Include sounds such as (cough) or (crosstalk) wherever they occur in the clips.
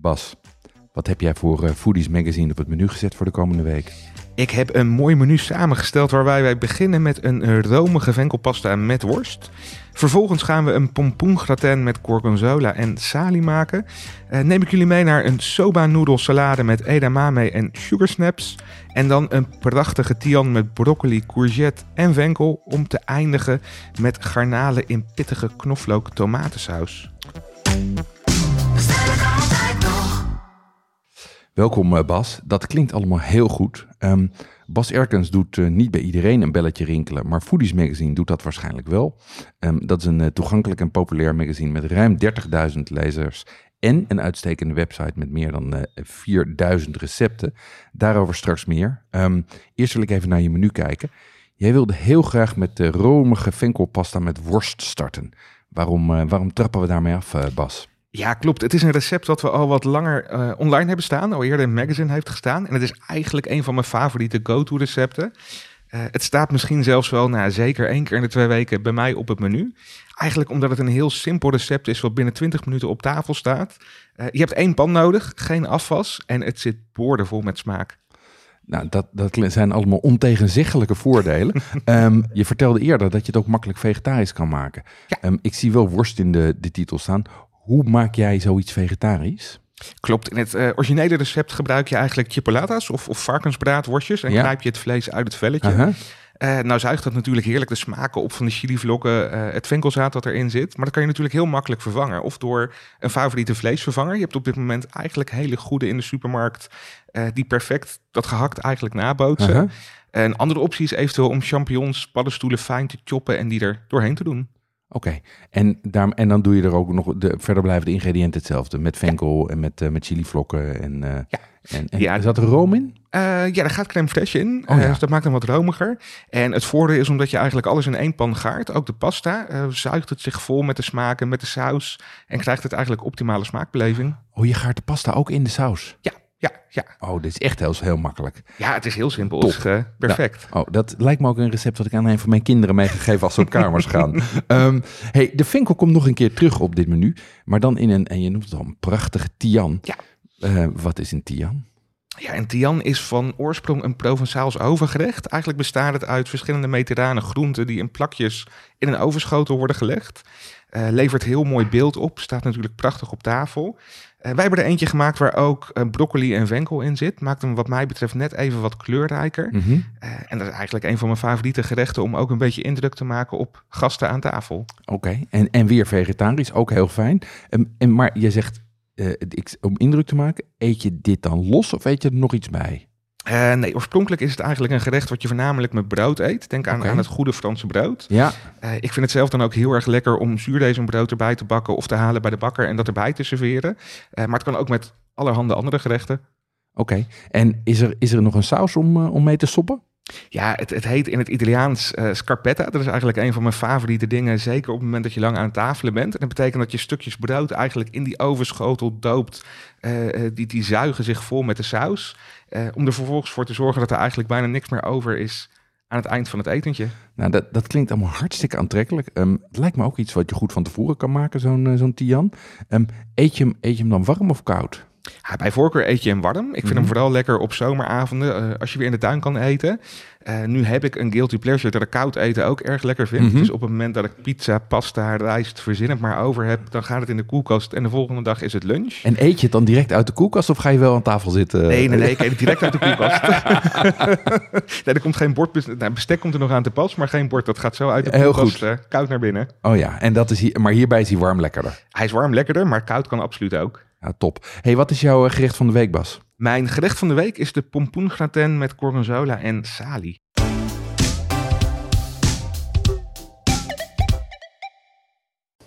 Bas, wat heb jij voor uh, Foodies Magazine op het menu gezet voor de komende week? Ik heb een mooi menu samengesteld waarbij wij beginnen met een romige venkelpasta met worst. Vervolgens gaan we een pompoengratin met gorgonzola en sali maken. Uh, neem ik jullie mee naar een soba noedelsalade met edamame en sugar snaps. En dan een prachtige tian met broccoli, courgette en venkel om te eindigen met garnalen in pittige knoflook tomatensaus. Welkom Bas, dat klinkt allemaal heel goed. Um, Bas Erkens doet uh, niet bij iedereen een belletje rinkelen, maar Foodies Magazine doet dat waarschijnlijk wel. Um, dat is een uh, toegankelijk en populair magazine met ruim 30.000 lezers en een uitstekende website met meer dan uh, 4000 recepten. Daarover straks meer. Um, eerst wil ik even naar je menu kijken. Jij wilde heel graag met de romige venkelpasta met worst starten. Waarom, waarom trappen we daarmee af, Bas? Ja, klopt. Het is een recept dat we al wat langer uh, online hebben staan. Al eerder in magazine heeft gestaan. En het is eigenlijk een van mijn favoriete go-to recepten. Uh, het staat misschien zelfs wel, nou, zeker één keer in de twee weken bij mij op het menu. Eigenlijk omdat het een heel simpel recept is wat binnen 20 minuten op tafel staat. Uh, je hebt één pan nodig, geen afwas en het zit boordevol met smaak. Nou, dat, dat zijn allemaal ontegenzeggelijke voordelen. um, (laughs) je vertelde eerder dat je het ook makkelijk vegetarisch kan maken. Ja. Um, ik zie wel worst in de, de titel staan. Hoe maak jij zoiets vegetarisch? Klopt. In het uh, originele recept gebruik je eigenlijk chipolatas of, of varkensbraadworstjes. En ja. knijp je het vlees uit het velletje. Uh -huh. uh, nou zuigt dat natuurlijk heerlijk de smaken op van de chilivlokken, uh, het venkelzaad dat erin zit. Maar dat kan je natuurlijk heel makkelijk vervangen. Of door een favoriete vleesvervanger. Je hebt op dit moment eigenlijk hele goede in de supermarkt die perfect dat gehakt eigenlijk nabootsen. -huh. Een andere optie is eventueel om champignons, paddenstoelen fijn te choppen en die er doorheen te doen. Oké, en, daar, en dan doe je er ook nog de verder blijven de ingrediënten hetzelfde. Met venkel ja. en met, uh, met chilivlokken. En, uh, ja. en, en ja. zat er room in? Uh, ja, daar gaat crème fraîche in. Oh, ja. dus dat maakt hem wat romiger. En het voordeel is omdat je eigenlijk alles in één pan gaart. Ook de pasta. zuigt het zich vol met de smaken, met de saus. En krijgt het eigenlijk optimale smaakbeleving. Oh, je gaart de pasta ook in de saus? Ja, ja, ja. Oh, dit is echt heel, heel makkelijk. Ja, het is heel simpel. Top. Is, uh, perfect. Nou, oh, dat lijkt me ook een recept wat ik aan een van mijn kinderen meegegeven als ze op kamers (laughs) gaan. um, hey, de Finkel komt nog een keer terug op dit menu, maar dan in een, en je noemt het al, een prachtige tian. Ja. Uh, wat is een tian? Ja, en tian is van oorsprong een Provençaals overgerecht. Eigenlijk bestaat het uit verschillende mediterrane groenten die in plakjes in een ovenschotel worden gelegd. Uh, levert heel mooi beeld op, staat natuurlijk prachtig op tafel. Uh, wij hebben er eentje gemaakt waar ook uh, broccoli en venkel in zit. Maakt hem wat mij betreft net even wat kleurrijker. Mm -hmm. uh, en dat is eigenlijk een van mijn favoriete gerechten om ook een beetje indruk te maken op gasten aan tafel. Oké, okay. en, en weer vegetarisch, ook heel fijn. Um, en, maar je zegt, ik, om indruk te maken, eet je dit dan los of eet je er nog iets bij? Uh, nee, oorspronkelijk is het eigenlijk een gerecht wat je voornamelijk met brood eet. Denk aan, okay. aan het goede Franse brood. Ja. Uh, ik vind het zelf dan ook heel erg lekker om zuurdesembrood erbij te bakken of te halen bij de bakker en dat erbij te serveren. Maar het kan ook met allerhande andere gerechten. Oké, okay. en is er, is er nog een saus om, om mee te soppen? Ja, het, het heet in het Italiaans uh, scarpetta. Dat is eigenlijk een van mijn favoriete dingen. Zeker op het moment dat je lang aan tafel bent. En dat betekent dat je stukjes brood eigenlijk in die ovenschotel doopt. Uh, die, die zuigen zich vol met de saus. Om er vervolgens voor te zorgen dat er eigenlijk bijna niks meer over is aan het eind van het etentje. Nou, dat, dat klinkt allemaal hartstikke aantrekkelijk. Um, het lijkt me ook iets wat je goed van tevoren kan maken, zo'n tian. Um, eet, je hem, eet je hem dan warm of koud? Ja, bij voorkeur eet je hem warm. Ik vind hem vooral lekker op zomeravonden, uh, als je weer in de tuin kan eten. Uh, nu heb ik een guilty pleasure dat ik koud eten ook erg lekker vind. Mm-hmm. Dus op het moment dat ik pizza, pasta, rijst, verzin het maar over heb, dan gaat het in de koelkast en de volgende dag is het lunch. En eet je het dan direct uit de koelkast of ga je wel aan tafel zitten? Nee, nee, nee, ik eet het direct uit de (laughs) koelkast. (laughs) nee, er komt geen bord, nou, bestek komt er nog aan te pas, maar geen bord. Dat gaat zo uit de Heel koelkast goed. Uh, koud naar binnen. Oh ja, en dat is hier, maar hierbij is hij warm lekkerder. Hij is warm lekkerder, maar koud kan absoluut ook. Ja, top. hey, wat is jouw gerecht van de week, Bas? Mijn gerecht van de week is de pompoengratin met gorgonzola en sali.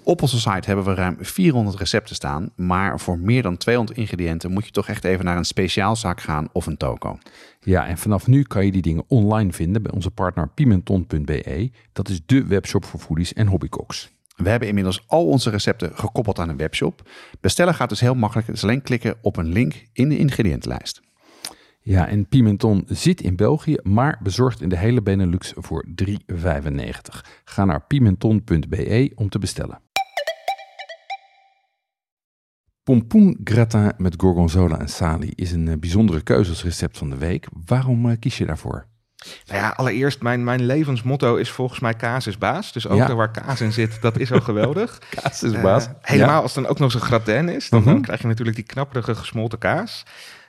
Op onze site hebben we ruim 400 recepten staan, maar voor meer dan 200 ingrediënten moet je toch echt even naar een speciaalzaak gaan of een toko. Ja, en vanaf nu kan je die dingen online vinden bij onze partner pimenton.be. Dat is de webshop voor foodies en hobbycooks. We hebben inmiddels al onze recepten gekoppeld aan een webshop. Bestellen gaat dus heel makkelijk. Het is alleen klikken op een link in de ingrediëntenlijst. Ja, en Pimenton zit in België, maar bezorgt in de hele Benelux voor 3,95. Ga naar pimenton.be om te bestellen. Pompoen gratin met gorgonzola en sali is een bijzondere keuze als recept van de week. Waarom kies je daarvoor? Nou ja, allereerst, mijn, mijn levensmotto is volgens mij kaas is baas. Dus ook ja. waar kaas in zit, dat is al geweldig. (laughs) kaas is baas. Uh, helemaal als het dan ook nog zo'n gratin is, dan, dan, mhm. krijg je natuurlijk die knapperige gesmolten kaas.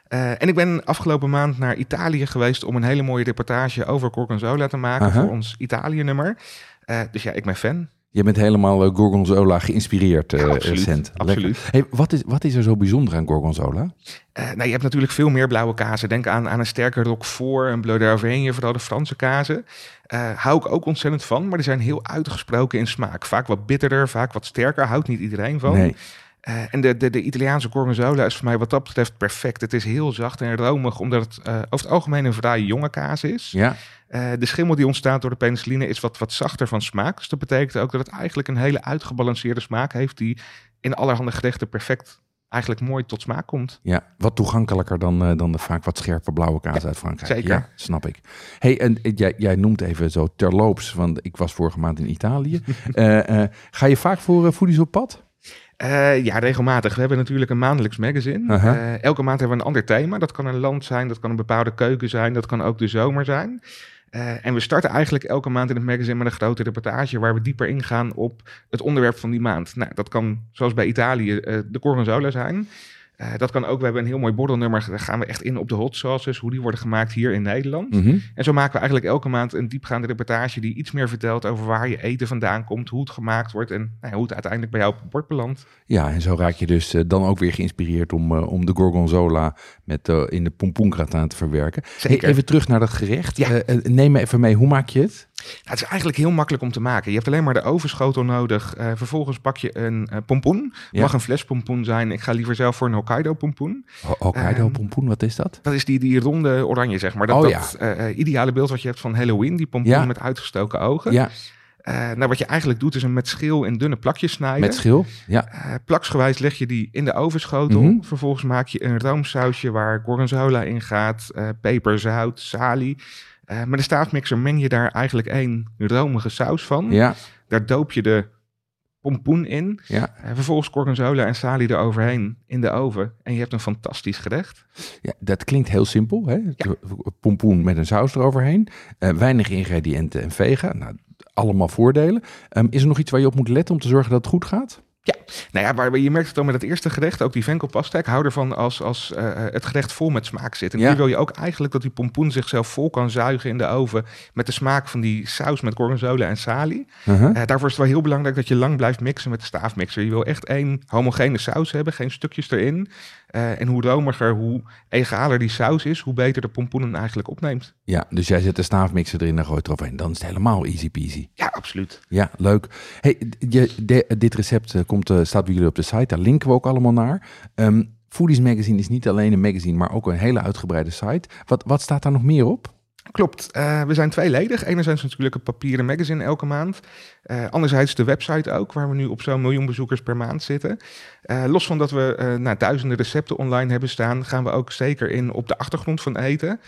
Uh, en ik ben afgelopen maand naar Italië geweest om een hele mooie reportage over Gorgonzola te maken voor ons Italië-nummer. Uh, dus ja, ik ben fan. Je bent helemaal uh, Gorgonzola geïnspireerd absoluut, recent. Absoluut. Hey, wat, is, wat is er zo bijzonder aan Gorgonzola? Uh, nou, je hebt natuurlijk veel meer blauwe kazen. Denk aan, aan een sterke Roquefort, een Bleu d'Auvergne, vooral de Franse kazen. hou ik ook ontzettend van, maar die zijn heel uitgesproken in smaak. Vaak wat bitterder, vaak wat sterker. Houdt niet iedereen van. Nee. Uh, en de, de, de Italiaanse gorgonzola is voor mij wat dat betreft perfect. Het is heel zacht en romig, omdat het uh, over het algemeen een vrij jonge kaas is. Ja. Uh, de schimmel die ontstaat door de penicilline is wat, wat zachter van smaak. Dus dat betekent ook dat het eigenlijk een hele uitgebalanceerde smaak heeft... die in allerhande gerechten perfect eigenlijk mooi tot smaak komt. Ja, wat toegankelijker dan, dan de vaak wat scherpe blauwe kaas uit Frankrijk. Zeker. Ja, snap ik. hey, en jij, jij noemt even zo terloops, want ik was vorige maand in Italië. (laughs) ga je vaak voor foodies op pad? Uh, ja, regelmatig. We hebben natuurlijk een maandelijks magazine. Uh, elke maand hebben we een ander thema. Dat kan een land zijn, dat kan een bepaalde keuken zijn, dat kan ook de zomer zijn. Uh, en we starten eigenlijk elke maand in het magazine met een grote reportage waar we dieper ingaan op het onderwerp van die maand. Nou, dat kan zoals bij Italië de Gorgonzola zijn. Uh, dat kan ook. We hebben een heel mooi bordelnummer. Daar gaan we echt in op de hot sauces, hoe die worden gemaakt hier in Nederland. Mm -hmm. En zo maken we eigenlijk elke maand een diepgaande reportage die iets meer vertelt over waar je eten vandaan komt, hoe het gemaakt wordt en nou, hoe het uiteindelijk bij jou op het bord belandt. Ja, en zo raak je dus uh, dan ook weer geïnspireerd om, uh, om de gorgonzola met, in de pompoengratin te verwerken. Hey, even terug naar dat gerecht. Ja. neem me even mee, hoe maak je het? Nou, het is eigenlijk heel makkelijk om te maken. Je hebt alleen maar de ovenschotel nodig. Vervolgens pak je een pompoen. Ja. Mag een fles pompoen zijn. Ik ga liever zelf voor een Hokkaido pompoen. Ho Hokkaido Ehm, pompoen, wat is dat? Dat is die, die ronde oranje, zeg maar. Dat, Oh, dat eh, ideale beeld wat je hebt van Halloween. Die pompoen Ja. met uitgestoken ogen. Ja, Eh, nou, wat je eigenlijk doet is hem met schil in dunne plakjes snijden. met schil. Ja, Eh, plaksgewijs leg je die in de ovenschotel. Mhm. Vervolgens maak je een roomsausje waar gorgonzola in gaat. eh, peper, zout, salie. Eh, met een staafmixer meng je daar eigenlijk één romige saus van. ja, Daar doop je de pompoen in. ja. Eh, vervolgens gorgonzola en salie eroverheen in de oven. En je hebt een fantastisch gerecht. Ja, dat klinkt heel simpel. Hè? Pompoen met een saus eroverheen. Eh, weinig ingrediënten en vega. Nou, allemaal voordelen. Ehm, is er nog iets waar je op moet letten om te zorgen dat het goed gaat? Nou ja, waar, je merkt het al met het eerste gerecht, ook die venkelpasta. Ik hou ervan als, als eh, het gerecht vol met smaak zit. En Ja. hier wil je ook eigenlijk dat die pompoen zichzelf vol kan zuigen in de oven. Met de smaak van die saus met gorgonzola en salie. Uh-huh. Eh, daarvoor is het wel heel belangrijk dat je lang blijft mixen met de staafmixer. Je wil echt één homogene saus hebben, geen stukjes erin. Eh, en hoe romiger, hoe egaler die saus is, hoe beter de pompoen hem eigenlijk opneemt. Ja, dus jij zet de staafmixer erin en gooit eroverheen. Dan is het helemaal easy peasy. Ja, absoluut. Ja, leuk. Hey, je, de- dit recept eh, komt, eh, staat bij jullie op de site. Daar linken we ook allemaal naar. Ehm, Foodies Magazine is niet alleen een magazine, maar ook een hele uitgebreide site. Wat, wat staat daar nog meer op? Klopt. Eh, we zijn tweeledig. Enerzijds natuurlijk een papieren magazine elke maand. Eh, anderzijds de website ook, waar we nu op zo'n miljoen bezoekers per maand zitten. Los van dat we nou, duizenden recepten online hebben staan, gaan we ook zeker in op de achtergrond van eten.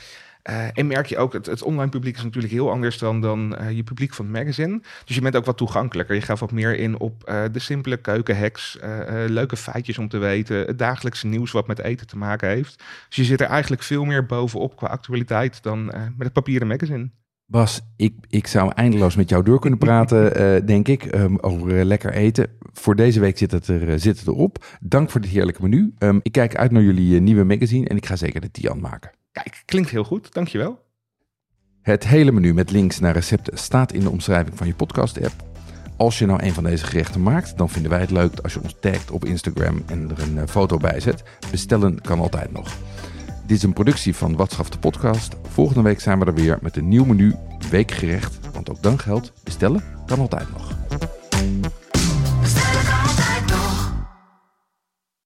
Eh, en merk je ook, het, het online publiek is natuurlijk heel anders dan, dan eh, je publiek van het magazine. Dus je bent ook wat toegankelijker. Je gaat wat meer in op eh, de simpele keukenhacks, leuke feitjes om te weten, het dagelijkse nieuws wat met eten te maken heeft. Dus je zit er eigenlijk veel meer bovenop qua actualiteit dan met het papieren magazine. Bas, ik, ik zou eindeloos met jou door kunnen praten, (laughs) denk ik, ehm, over lekker eten. Voor deze week zit het, er, zit het erop. Dank voor dit heerlijke menu. Ehm, ik kijk uit naar jullie nieuwe magazine en ik ga zeker de Tian maken. Kijk, klinkt heel goed. Dankjewel. Het hele menu met links naar recepten staat in de omschrijving van je podcast-app. Als je nou een van deze gerechten maakt, dan vinden wij het leuk als je ons tagt op Instagram en er een eh, foto bij zet. Bestellen kan altijd nog. Dit is een productie van Watschaf de podcast. Volgende week zijn we er weer met een nieuw menu, weekgerecht. Want ook dan geldt, bestellen kan altijd nog.